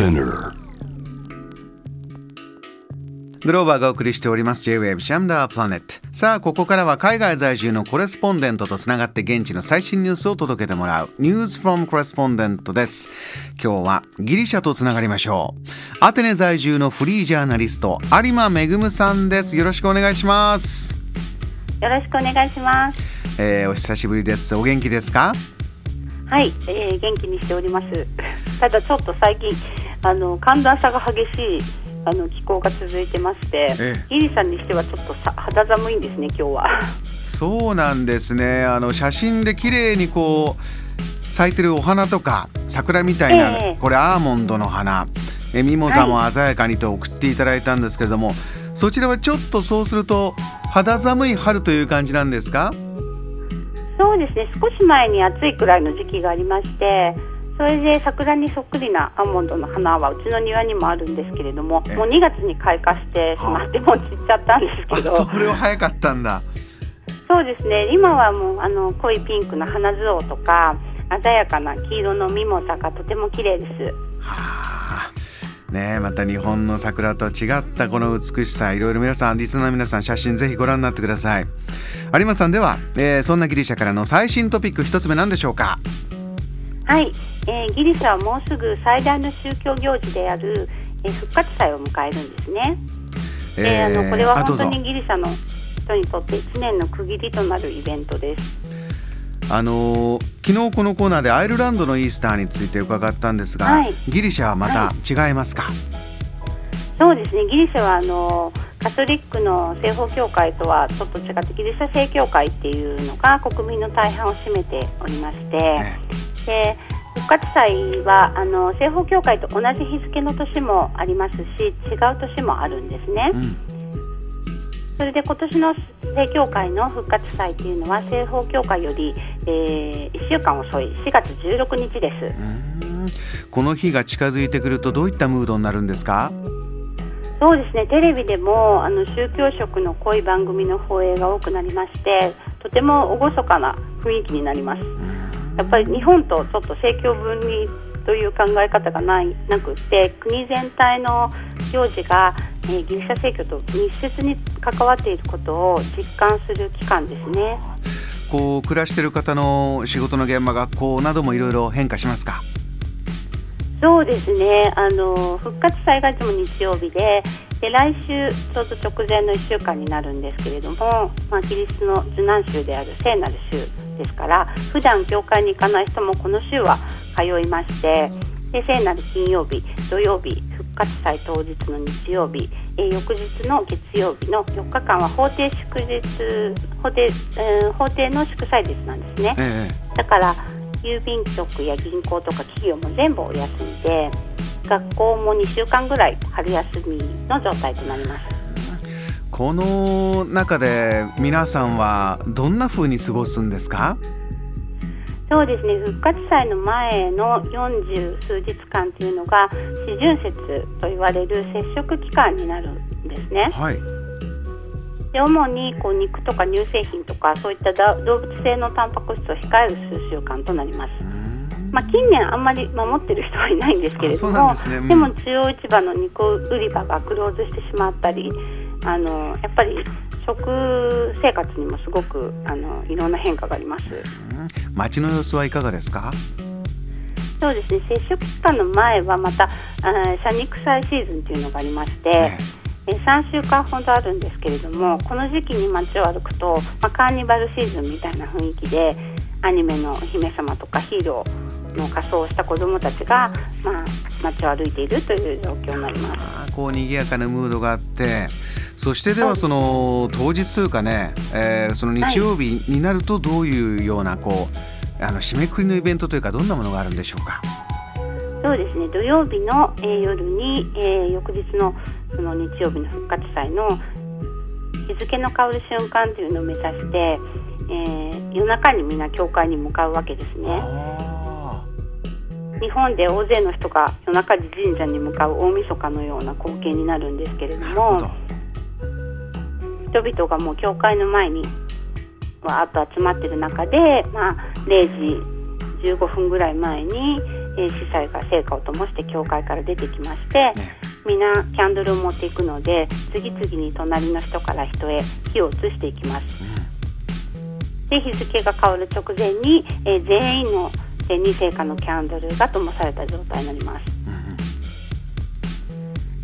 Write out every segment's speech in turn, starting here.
Spinner. グローバーがお送りしております。J-Wave シャムダープラネットさあここからは海外在住のコレスポンデントとつながって現地の最新ニュースを届けてもらう。News from Correspondent です。今日はギリシャとつながりましょう。アテネ在住のフリージャーナリスト有馬恵さんです。よろしくお願いします。よろしくお願いします。えー、お久しぶりです。お元気ですか？はい、えー、元気にしております。ただちょっと最近あの寒暖差が激しいあの気候が続いてまして、ギリさんにしてはちょっとさ肌寒いんですね今日は。そうなんですね。あの写真で綺麗にこう咲いてるお花とか桜みたいな、えー、これアーモンドの花、えミモザも鮮やかにと送っていただいたんですけれども、はい、そちらはちょっとそうすると肌寒い春という感じなんですか？そうですね。少し前に暑いくらいの時期がありまして。それで桜にそっくりなアーモンドの花はうちの庭にもあるんですけれどももう2月に開花してしまってもう散っちゃったんですけど。それは早かったんだ。そうですね。今はもうあの濃いピンクの花ズオとか鮮やかな黄色のミモザがとても綺麗です。はあ。ねまた日本の桜と違ったこの美しさ。いろいろ皆さんリスナーの皆さん写真ぜひご覧になってください。有馬さんでは、えー、そんなギリシャからの最新トピック一つ目何でしょうか？はい、えー、ギリシャはもうすぐ最大の宗教行事である、えー、復活祭を迎えるんですね。えー、あのこれは本当にギリシャの人にとって1年の区切りとなるイベントです。あのー、昨日このコーナーでアイルランドのイースターについて伺ったんですが、はい、ギリシャはまた違いますか、はい、そうですね。ギリシャはあのー、カトリックの西方教会とはちょっと違ってギリシャ正教会っていうのが国民の大半を占めておりまして、ねで復活祭はあの西方教会と同じ日付の年もありますし違う年もあるんですね。うん、それで今年の正教会の復活祭というのは西方教会より、えー、1週間遅い4月16日です。この日が近づいてくるとどういったムードになるんですか？そうですねテレビでもあの宗教色の濃い番組の放映が多くなりましてとても厳かな雰囲気になります。やっぱり日本とちょっと政教分離という考え方がないなくて国全体の行事が、えー、ギリシャ正教と密接に関わっていることを実感する期間ですね。こう暮らしている方の仕事の現場学校などもいろいろ変化しますか？そうですねあの復活祭がいつも日曜日でで来週ちょうど直前の1週間になるんですけれども、まあ、キリストの受難週である聖なる週ですから普段教会に行かない人もこの週は通いましてで聖なる金曜日土曜日復活祭当日の日曜日、えー、翌日の月曜日の4日間は法定祝日法定,、えー、法定の祝祭日なんですね、ええ、だから郵便局や銀行とか企業も全部お休みで学校も2週間ぐらい春休みの状態となります。この中で皆さんはどんな風に過ごすんですか？そうですね復活祭の前の40数日間というのが四旬節と言われる接触期間になるんですね。はいで主にこう肉とか乳製品とかそういった動物性のタンパク質を控える数週間となります。まあ、近年あんまり守ってる人はいないんですけれどもで、ね,、も中央市場の肉売り場がクローズしてしまったりあのやっぱり食生活にもすごくあのいろんな変化があります。街の様子はいかがですか？そうですね。接触期間の前はまたあ車肉祭シーズンというのがありまして、ね、え。3週間ほどあるんですけれどもこの時期に街を歩くと、まあ、カーニバルシーズンみたいな雰囲気でアニメのお姫様とかヒーローの仮装をした子どもたちが、まあ、街を歩いているという状況になります。こう賑やかなムードがあってそしてではその当日というかね、えー、その日曜日になるとどういうようなこうあの締めくくりのイベントというかどんなものがあるんでしょうか？そうですね土曜日の、えー、夜に、えー、翌日のその日曜日の復活祭の日付の変わる瞬間というのを目指して、えー、夜中にみんな教会に向かうわけですね。日本で大勢の人が夜中に神社に向かう大晦日のような光景になるんですけれども。人々がもう教会の前にわーっと集まってる中で、まあ、0時15分ぐらい前に、えー、司祭が聖火を灯して教会から出てきまして、ね、みんなキャンドルを持っていくので次々に隣の人から人へ火を移していきます。で日付が変わる直前に、えー、全員の二聖火のキャンドルが灯された状態になります。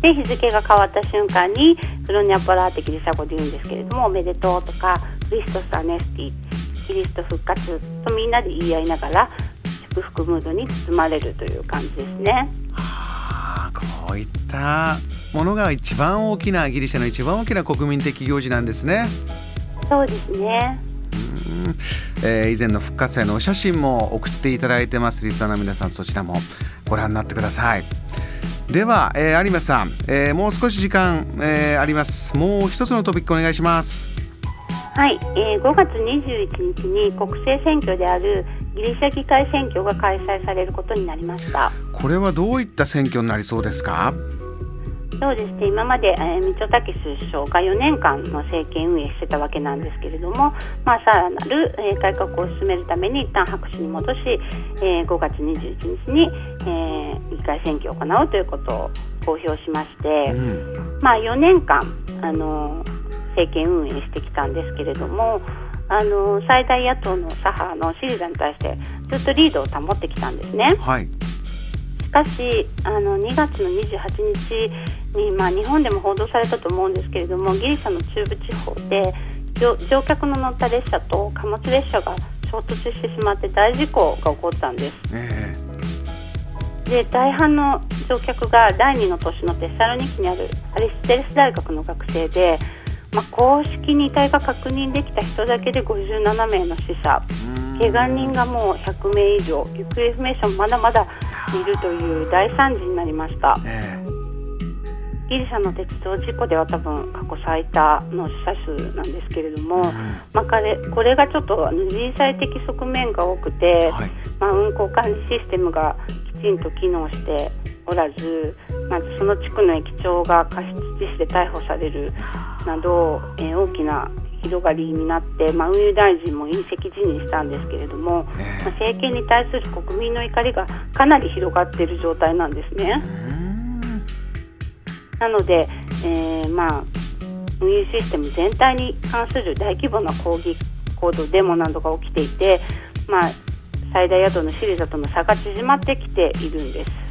で日付が変わった瞬間にフロニャポラーってギリシャ語で言うんですけれどもおめでとうとかクリストス・アネスティキリスト復活とみんなで言い合いながら祝福ムードに包まれるという感じですね。はあ、こういったものが一番大きなギリシャの一番大きな国民的行事なんですね。そうですね。えー、以前の復活祭のお写真も送っていただいてます。リスナーの皆さんそちらもご覧になってください。では、えー、有馬さん、えー、もう少し時間、えー、あります。もう一つのトピックお願いします。はい、えー、5月21日に国政選挙であるギリシャ議会選挙が開催されることになりました。これはどういった選挙になりそうですか？そうですね。今まで、えー、三ツ武首相が4年間の政権運営してたわけなんですけれども、まあ、さらなる、えー、改革を進めるために一旦白紙に戻し、えー、5月21日に、えー、議会選挙を行うということを公表しまして、うん、まあ、4年間あの政権運営してきたんですけれどもあの最大野党の左派のシリザに対してずっとリードを保ってきたんですね。はいしかしあの2月の28日に、まあ、日本でも報道されたと思うんですけれどもギリシャの中部地方で乗客の乗った列車と貨物列車が衝突してしまって大事故が起こったんです。えー、で大半の乗客が第2の都市のテサロニキにあるアリステレス大学の学生で、まあ、公式に遺体が確認できた人だけで57名の死者。怪我人がもう100名以上。行方不明者もまだまだいるという大惨事になりました。えーギリシャの鉄道事故では多分過去最多の死者数なんですけれども、うん、まあ、これこれがちょっと人災的側面が多くて、はい、まあ、運行管理システムがきちんと機能しておらずまずその地区の駅長が過失致死で逮捕されるなど、えー、大きな広がりになって、まあ、運輸大臣も隕石辞任したんですけれども、えー、まあ、政権に対する国民の怒りがかなり広がっている状態なんですね。なので、えー、まあ運輸システム全体に関する大規模な抗議行動デモなどが起きていて、まあ、最大野党のシリザとの差が縮まってきているんです。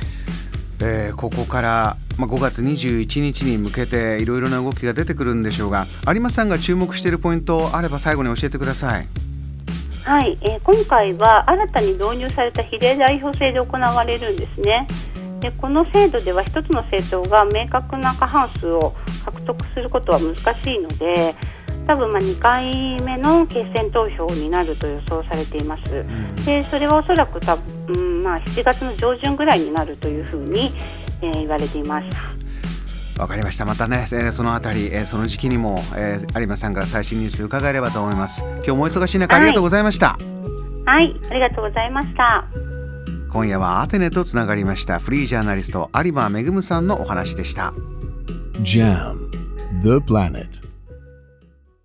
えー、ここから、まあ、5月21日に向けていろいろな動きが出てくるんでしょうが有馬さんが注目しているポイントあれば最後に教えてください。はい、えー、今回は新たに導入された比例代表制で行われるんですね。でこの制度では1つの政党が明確な過半数を獲得することは難しいので多分まあ2回目の決選投票になると予想されています。でそれはおそらく多分、まあ、7月の上旬ぐらいになるというふうに、えー、言われています。わかりました。またね、えー、そのあたり、えー、その時期にも、えー、有馬さんから最新ニュース伺えればと思います。今日もお忙しい中、ありがとうございました。はい、ありがとうございました。今夜はアテネとつながりましたフリージャーナリスト有馬恵さんのお話でした。JAM The Planet